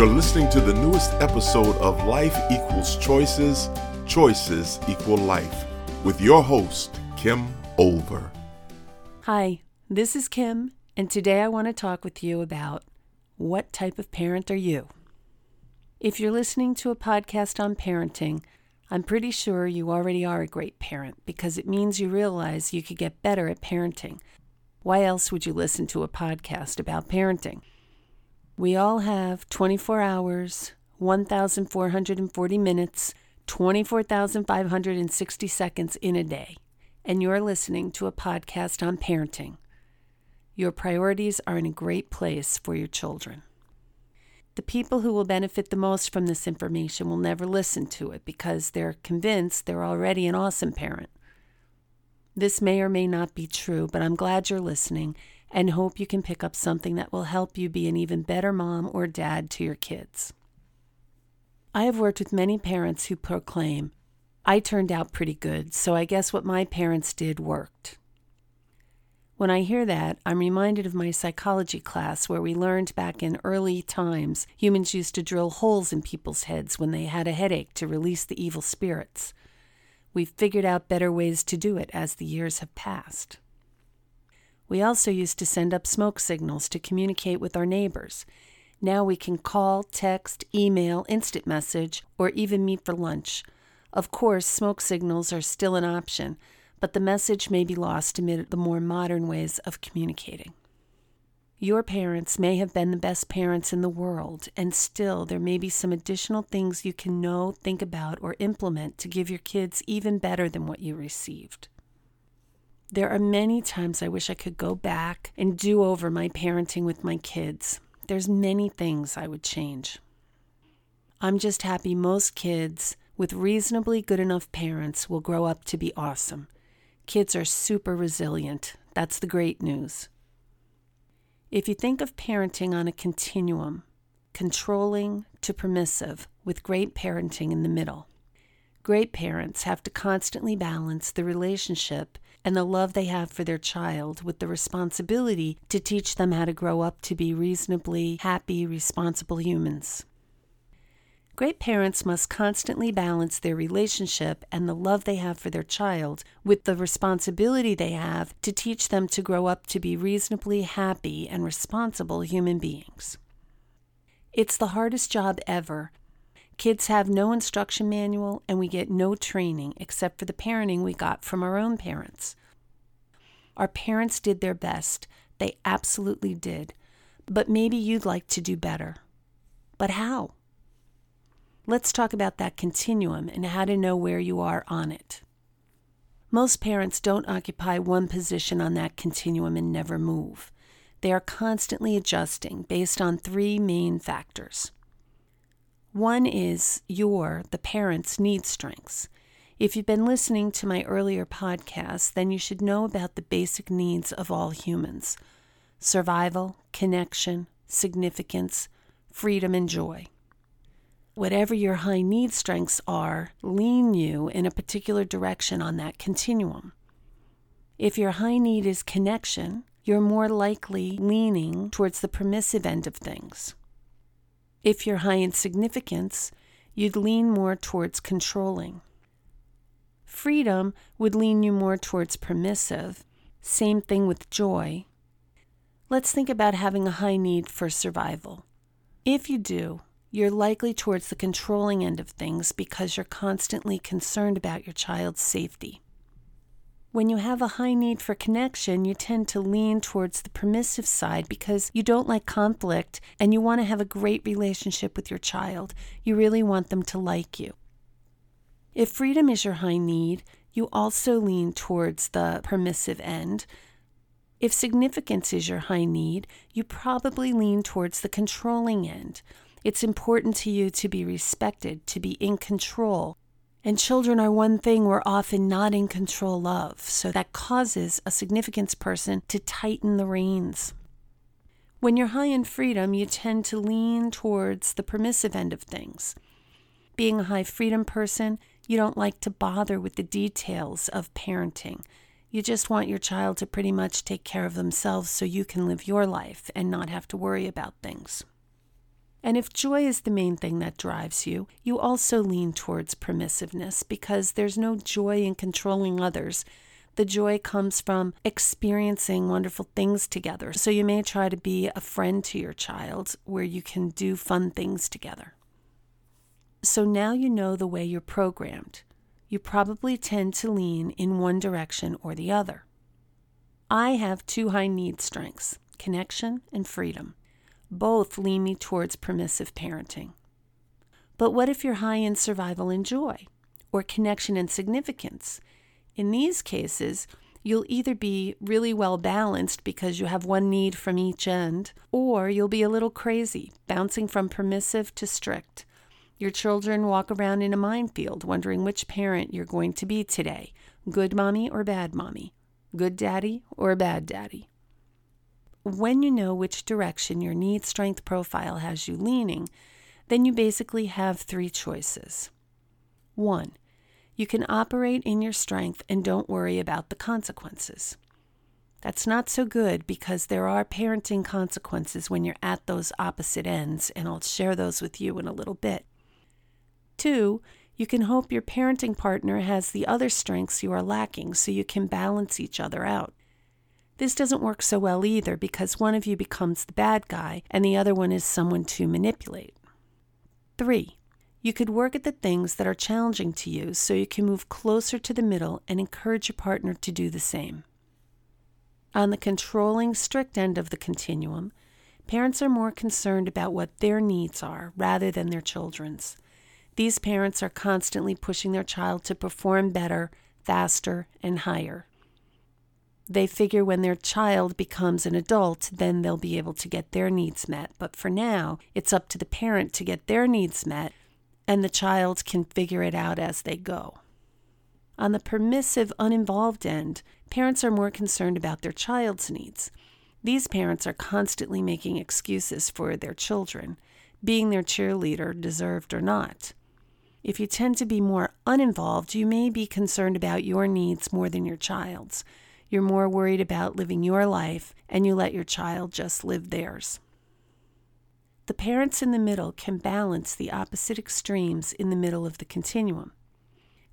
You're listening to the newest episode of Life Equals Choices, Choices Equal Life, with your host, Kim Olver. Hi, this is Kim, and today I want to talk with you about what type of parent are you? If you're listening to a podcast on parenting, I'm pretty sure you already are a great parent because it means you realize you could get better at parenting. Why else would you listen to a podcast about parenting? We all have 24 hours, 1,440 minutes, 24,560 seconds in a day, and you're listening to a podcast on parenting. Your priorities are in a great place for your children. The people who will benefit the most from this information will never listen to it because they're convinced they're already an awesome parent. This may or may not be true, but I'm glad you're listening and hope you can pick up something that will help you be an even better mom or dad to your kids. I have worked with many parents who proclaim, I turned out pretty good, so I guess what my parents did worked. When I hear that, I'm reminded of my psychology class where we learned back in early times humans used to drill holes in people's heads when they had a headache to release the evil spirits. We've figured out better ways to do it as the years have passed. We also used to send up smoke signals to communicate with our neighbors. Now we can call, text, email, instant message, or even meet for lunch. Of course, smoke signals are still an option, but the message may be lost amid the more modern ways of communicating. Your parents may have been the best parents in the world, and still there may be some additional things you can know, think about, or implement to give your kids even better than what you received. There are many times I wish I could go back and do over my parenting with my kids. There's many things I would change. I'm just happy most kids with reasonably good enough parents will grow up to be awesome. Kids are super resilient. That's the great news. If you think of parenting on a continuum, controlling to permissive, with great parenting in the middle, great parents have to constantly balance the relationship and the love they have for their child with the responsibility to teach them how to grow up to be reasonably happy, responsible humans. Great parents must constantly balance their relationship and the love they have for their child with the responsibility they have to teach them to grow up to be reasonably happy and responsible human beings. It's the hardest job ever. Kids have no instruction manual, and we get no training except for the parenting we got from our own parents. Our parents did their best. They absolutely did. But maybe you'd like to do better. But how? Let's talk about that continuum and how to know where you are on it. Most parents don't occupy one position on that continuum and never move. They are constantly adjusting based on three main factors. One is your, the parent's, need strengths. If you've been listening to my earlier podcasts, then you should know about the basic needs of all humans survival, connection, significance, freedom, and joy. Whatever your high need strengths are, lean you in a particular direction on that continuum. If your high need is connection, you're more likely leaning towards the permissive end of things. If you're high in significance, you'd lean more towards controlling. Freedom would lean you more towards permissive. Same thing with joy. Let's think about having a high need for survival. If you do, you're likely towards the controlling end of things because you're constantly concerned about your child's safety. When you have a high need for connection, you tend to lean towards the permissive side because you don't like conflict and you want to have a great relationship with your child. You really want them to like you. If freedom is your high need, you also lean towards the permissive end. If significance is your high need, you probably lean towards the controlling end. It's important to you to be respected, to be in control. And children are one thing we're often not in control of, so that causes a significance person to tighten the reins. When you're high in freedom, you tend to lean towards the permissive end of things. Being a high freedom person, you don't like to bother with the details of parenting. You just want your child to pretty much take care of themselves so you can live your life and not have to worry about things. And if joy is the main thing that drives you, you also lean towards permissiveness because there's no joy in controlling others. The joy comes from experiencing wonderful things together. So you may try to be a friend to your child where you can do fun things together. So now you know the way you're programmed. You probably tend to lean in one direction or the other. I have two high need strengths connection and freedom. Both lean me towards permissive parenting. But what if you're high in survival and joy, or connection and significance? In these cases, you'll either be really well balanced because you have one need from each end, or you'll be a little crazy, bouncing from permissive to strict. Your children walk around in a minefield wondering which parent you're going to be today good mommy or bad mommy, good daddy or bad daddy. When you know which direction your need strength profile has you leaning, then you basically have three choices. One, you can operate in your strength and don't worry about the consequences. That's not so good because there are parenting consequences when you're at those opposite ends, and I'll share those with you in a little bit. Two, you can hope your parenting partner has the other strengths you are lacking so you can balance each other out. This doesn't work so well either because one of you becomes the bad guy and the other one is someone to manipulate. 3. You could work at the things that are challenging to you so you can move closer to the middle and encourage your partner to do the same. On the controlling, strict end of the continuum, parents are more concerned about what their needs are rather than their children's. These parents are constantly pushing their child to perform better, faster, and higher they figure when their child becomes an adult, then they'll be able to get their needs met. But for now, it's up to the parent to get their needs met, and the child can figure it out as they go. On the permissive, uninvolved end, parents are more concerned about their child's needs. These parents are constantly making excuses for their children, being their cheerleader, deserved or not. If you tend to be more uninvolved, you may be concerned about your needs more than your child's. You're more worried about living your life and you let your child just live theirs. The parents in the middle can balance the opposite extremes in the middle of the continuum.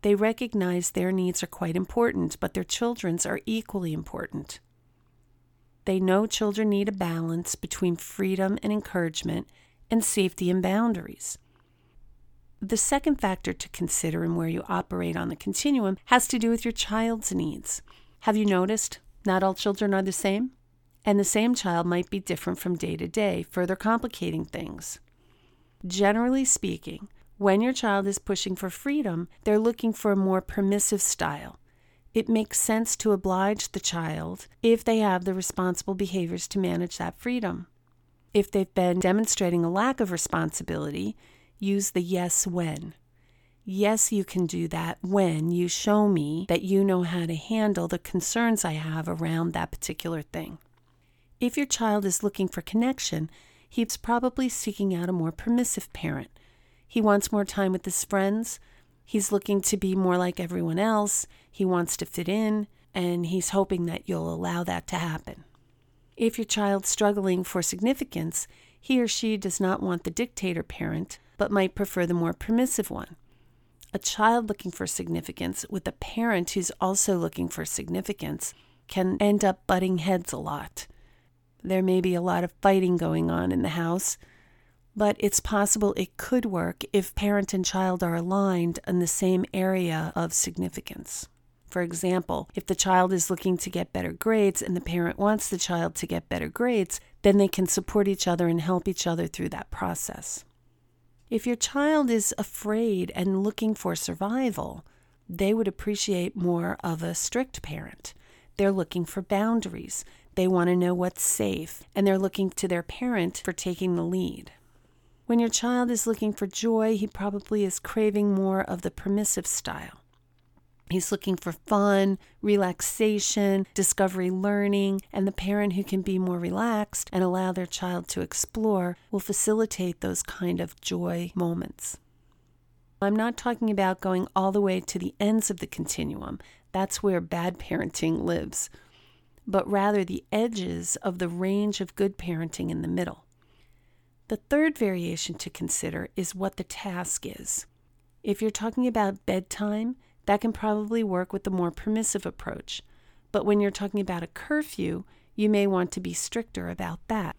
They recognize their needs are quite important, but their children's are equally important. They know children need a balance between freedom and encouragement and safety and boundaries. The second factor to consider in where you operate on the continuum has to do with your child's needs. Have you noticed not all children are the same? And the same child might be different from day to day, further complicating things. Generally speaking, when your child is pushing for freedom, they're looking for a more permissive style. It makes sense to oblige the child if they have the responsible behaviors to manage that freedom. If they've been demonstrating a lack of responsibility, use the yes when. Yes, you can do that when you show me that you know how to handle the concerns I have around that particular thing. If your child is looking for connection, he's probably seeking out a more permissive parent. He wants more time with his friends. He's looking to be more like everyone else. He wants to fit in, and he's hoping that you'll allow that to happen. If your child's struggling for significance, he or she does not want the dictator parent, but might prefer the more permissive one a child looking for significance with a parent who's also looking for significance can end up butting heads a lot. There may be a lot of fighting going on in the house, but it's possible it could work if parent and child are aligned in the same area of significance. For example, if the child is looking to get better grades and the parent wants the child to get better grades, then they can support each other and help each other through that process. If your child is afraid and looking for survival, they would appreciate more of a strict parent. They're looking for boundaries. They want to know what's safe, and they're looking to their parent for taking the lead. When your child is looking for joy, he probably is craving more of the permissive style. He's looking for fun, relaxation, discovery learning, and the parent who can be more relaxed and allow their child to explore will facilitate those kind of joy moments. I'm not talking about going all the way to the ends of the continuum. That's where bad parenting lives. But rather the edges of the range of good parenting in the middle. The third variation to consider is what the task is. If you're talking about bedtime, that can probably work with the more permissive approach. But when you're talking about a curfew, you may want to be stricter about that.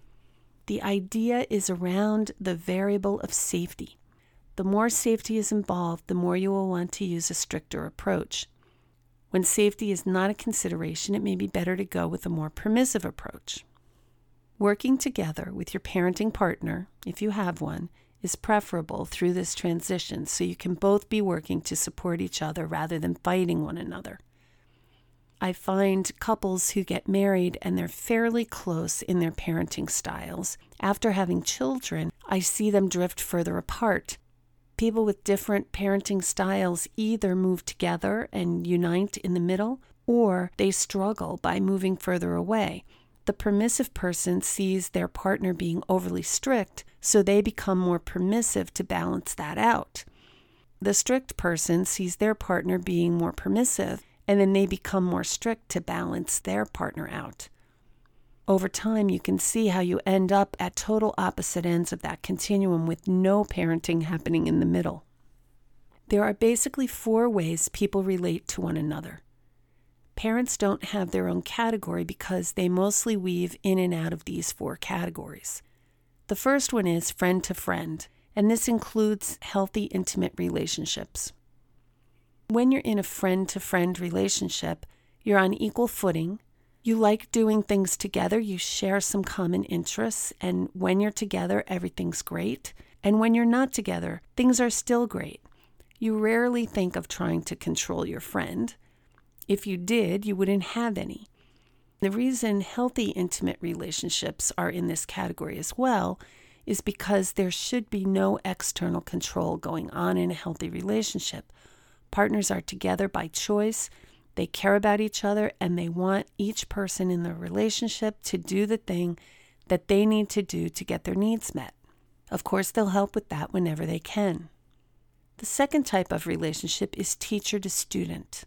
The idea is around the variable of safety. The more safety is involved, the more you will want to use a stricter approach. When safety is not a consideration, it may be better to go with a more permissive approach. Working together with your parenting partner, if you have one, is preferable through this transition so you can both be working to support each other rather than fighting one another. I find couples who get married and they're fairly close in their parenting styles. After having children, I see them drift further apart. People with different parenting styles either move together and unite in the middle, or they struggle by moving further away. The permissive person sees their partner being overly strict, so they become more permissive to balance that out. The strict person sees their partner being more permissive and then they become more strict to balance their partner out. Over time, you can see how you end up at total opposite ends of that continuum with no parenting happening in the middle. There are basically four ways people relate to one another. Parents don't have their own category because they mostly weave in and out of these four categories. The first one is friend to friend, and this includes healthy, intimate relationships. When you're in a friend to friend relationship, you're on equal footing. You like doing things together, you share some common interests, and when you're together, everything's great. And when you're not together, things are still great. You rarely think of trying to control your friend. If you did, you wouldn't have any. The reason healthy intimate relationships are in this category as well is because there should be no external control going on in a healthy relationship. Partners are together by choice. They care about each other and they want each person in the relationship to do the thing that they need to do to get their needs met. Of course, they'll help with that whenever they can. The second type of relationship is teacher to student.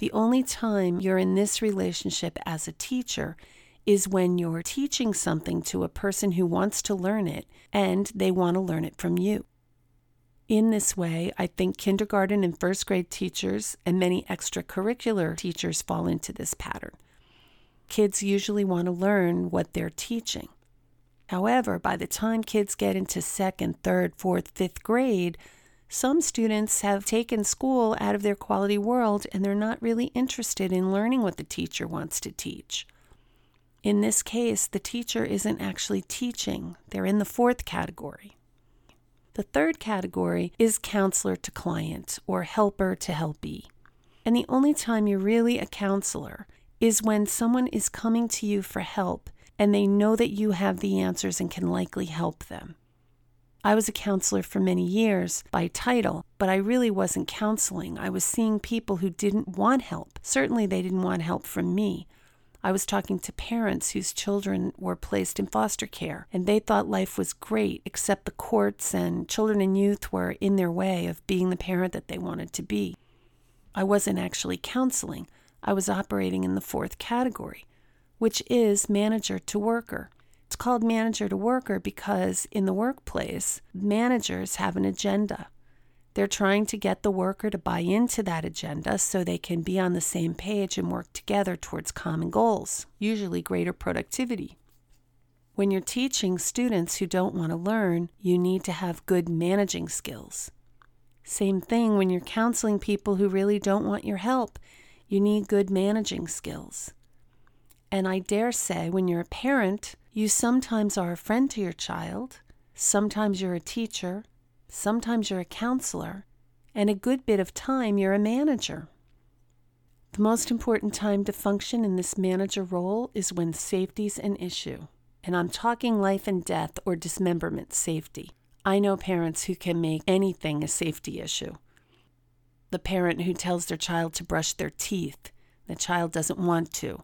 The only time you're in this relationship as a teacher is when you're teaching something to a person who wants to learn it and they want to learn it from you. In this way, I think kindergarten and first grade teachers and many extracurricular teachers fall into this pattern. Kids usually want to learn what they're teaching. However, by the time kids get into second, third, fourth, fifth grade, some students have taken school out of their quality world and they're not really interested in learning what the teacher wants to teach. In this case, the teacher isn't actually teaching, they're in the fourth category. The third category is counselor to client or helper to helpee. And the only time you're really a counselor is when someone is coming to you for help and they know that you have the answers and can likely help them. I was a counselor for many years by title, but I really wasn't counseling. I was seeing people who didn't want help. Certainly, they didn't want help from me. I was talking to parents whose children were placed in foster care, and they thought life was great, except the courts and children and youth were in their way of being the parent that they wanted to be. I wasn't actually counseling, I was operating in the fourth category, which is manager to worker. Called manager to worker because in the workplace, managers have an agenda. They're trying to get the worker to buy into that agenda so they can be on the same page and work together towards common goals, usually greater productivity. When you're teaching students who don't want to learn, you need to have good managing skills. Same thing when you're counseling people who really don't want your help, you need good managing skills. And I dare say, when you're a parent, you sometimes are a friend to your child, sometimes you're a teacher, Sometimes you're a counselor, and a good bit of time you're a manager. The most important time to function in this manager role is when safety's an issue. And I'm talking life and death or dismemberment safety. I know parents who can make anything a safety issue. The parent who tells their child to brush their teeth, the child doesn't want to.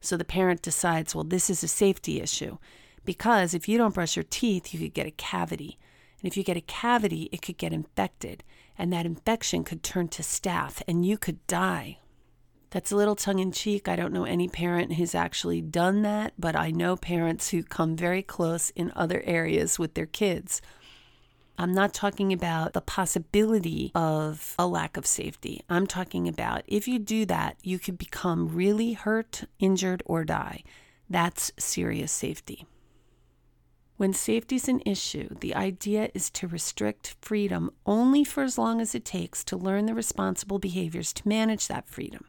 So the parent decides, well, this is a safety issue because if you don't brush your teeth, you could get a cavity. And if you get a cavity, it could get infected, and that infection could turn to staph, and you could die. That's a little tongue in cheek. I don't know any parent who's actually done that, but I know parents who come very close in other areas with their kids. I'm not talking about the possibility of a lack of safety. I'm talking about if you do that, you could become really hurt, injured, or die. That's serious safety. When safety is an issue, the idea is to restrict freedom only for as long as it takes to learn the responsible behaviors to manage that freedom.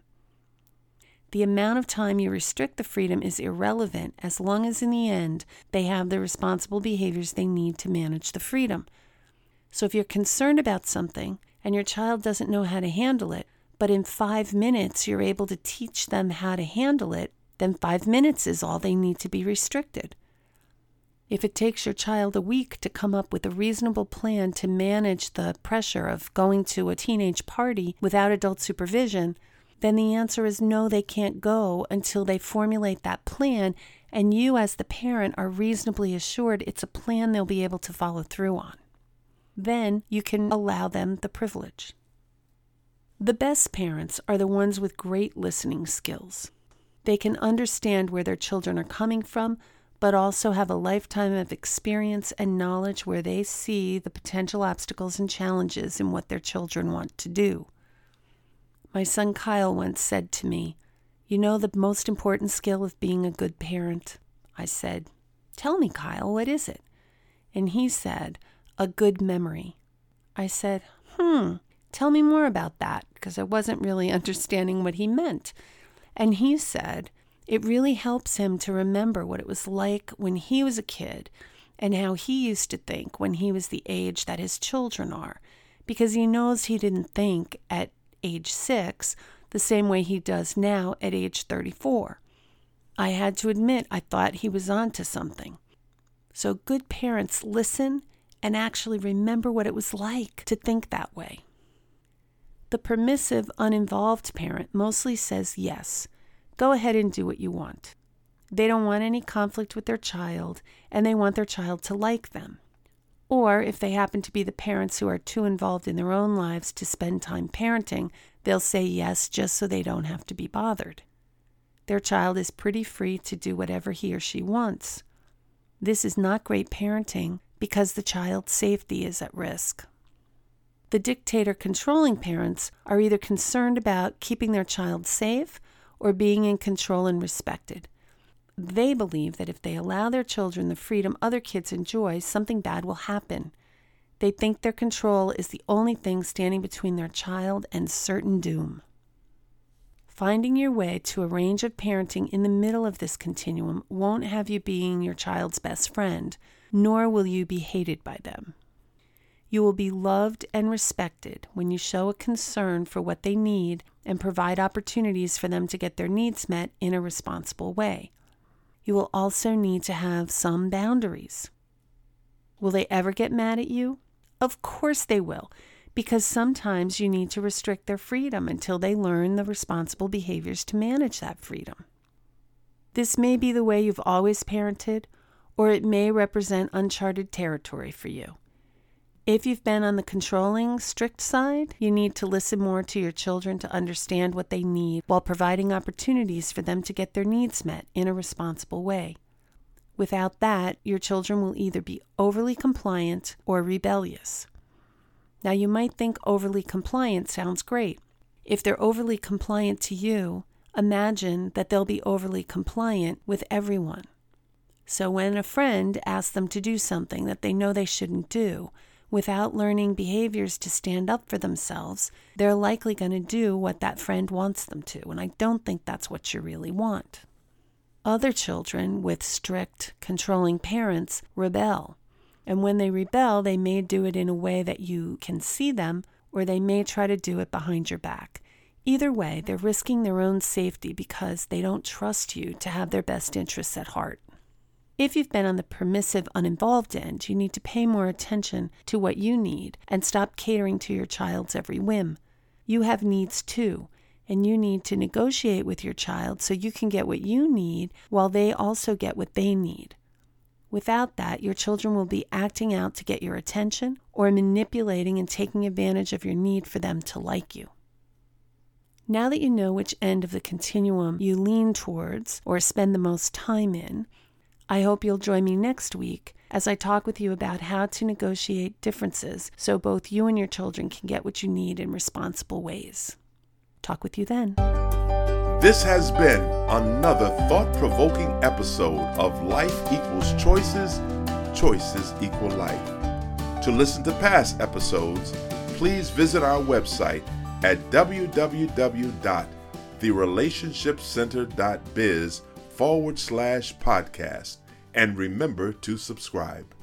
The amount of time you restrict the freedom is irrelevant as long as in the end they have the responsible behaviors they need to manage the freedom. So if you're concerned about something and your child doesn't know how to handle it, but in five minutes you're able to teach them how to handle it, then five minutes is all they need to be restricted. If it takes your child a week to come up with a reasonable plan to manage the pressure of going to a teenage party without adult supervision, then the answer is no, they can't go until they formulate that plan, and you, as the parent, are reasonably assured it's a plan they'll be able to follow through on. Then you can allow them the privilege. The best parents are the ones with great listening skills. They can understand where their children are coming from but also have a lifetime of experience and knowledge where they see the potential obstacles and challenges in what their children want to do. My son Kyle once said to me, You know the most important skill of being a good parent? I said, Tell me, Kyle, what is it? And he said, A good memory. I said, Hmm, tell me more about that, because I wasn't really understanding what he meant. And he said, it really helps him to remember what it was like when he was a kid and how he used to think when he was the age that his children are, because he knows he didn't think at age six the same way he does now at age 34. I had to admit I thought he was onto something. So good parents listen and actually remember what it was like to think that way. The permissive, uninvolved parent mostly says yes Go ahead and do what you want. They don't want any conflict with their child, and they want their child to like them. Or if they happen to be the parents who are too involved in their own lives to spend time parenting, they'll say yes just so they don't have to be bothered. Their child is pretty free to do whatever he or she wants. This is not great parenting because the child's safety is at risk. The dictator controlling parents are either concerned about keeping their child safe or being in control and respected. They believe that if they allow their children the freedom other kids enjoy, something bad will happen. They think their control is the only thing standing between their child and certain doom. Finding your way to a range of parenting in the middle of this continuum won't have you being your child's best friend, nor will you be hated by them. You will be loved and respected when you show a concern for what they need and provide opportunities for them to get their needs met in a responsible way. You will also need to have some boundaries. Will they ever get mad at you? Of course they will, because sometimes you need to restrict their freedom until they learn the responsible behaviors to manage that freedom. This may be the way you've always parented, or it may represent uncharted territory for you. If you've been on the controlling, strict side, you need to listen more to your children to understand what they need while providing opportunities for them to get their needs met in a responsible way. Without that, your children will either be overly compliant or rebellious. Now, you might think overly compliant sounds great. If they're overly compliant to you, imagine that they'll be overly compliant with everyone. So, when a friend asks them to do something that they know they shouldn't do, without learning behaviors to stand up for themselves, they're likely going to do what that friend wants them to. And I don't think that's what you really want. Other children with strict, controlling parents rebel. And when they rebel, they may do it in a way that you can see them, or they may try to do it behind your back. Either way, they're risking their own safety because they don't trust you to have their best interests at heart. If you've been on the permissive, uninvolved end, you need to pay more attention to what you need and stop catering to your child's every whim. You have needs too, and you need to negotiate with your child so you can get what you need while they also get what they need. Without that, your children will be acting out to get your attention or manipulating and taking advantage of your need for them to like you. Now that you know which end of the continuum you lean towards or spend the most time in, I hope you'll join me next week as I talk with you about how to negotiate differences so both you and your children can get what you need in responsible ways. Talk with you then. This has been another thought provoking episode of Life Equals Choices, Choices Equal Life. To listen to past episodes, please visit our website at www.therelationshipcenter.biz forward slash podcast and remember to subscribe.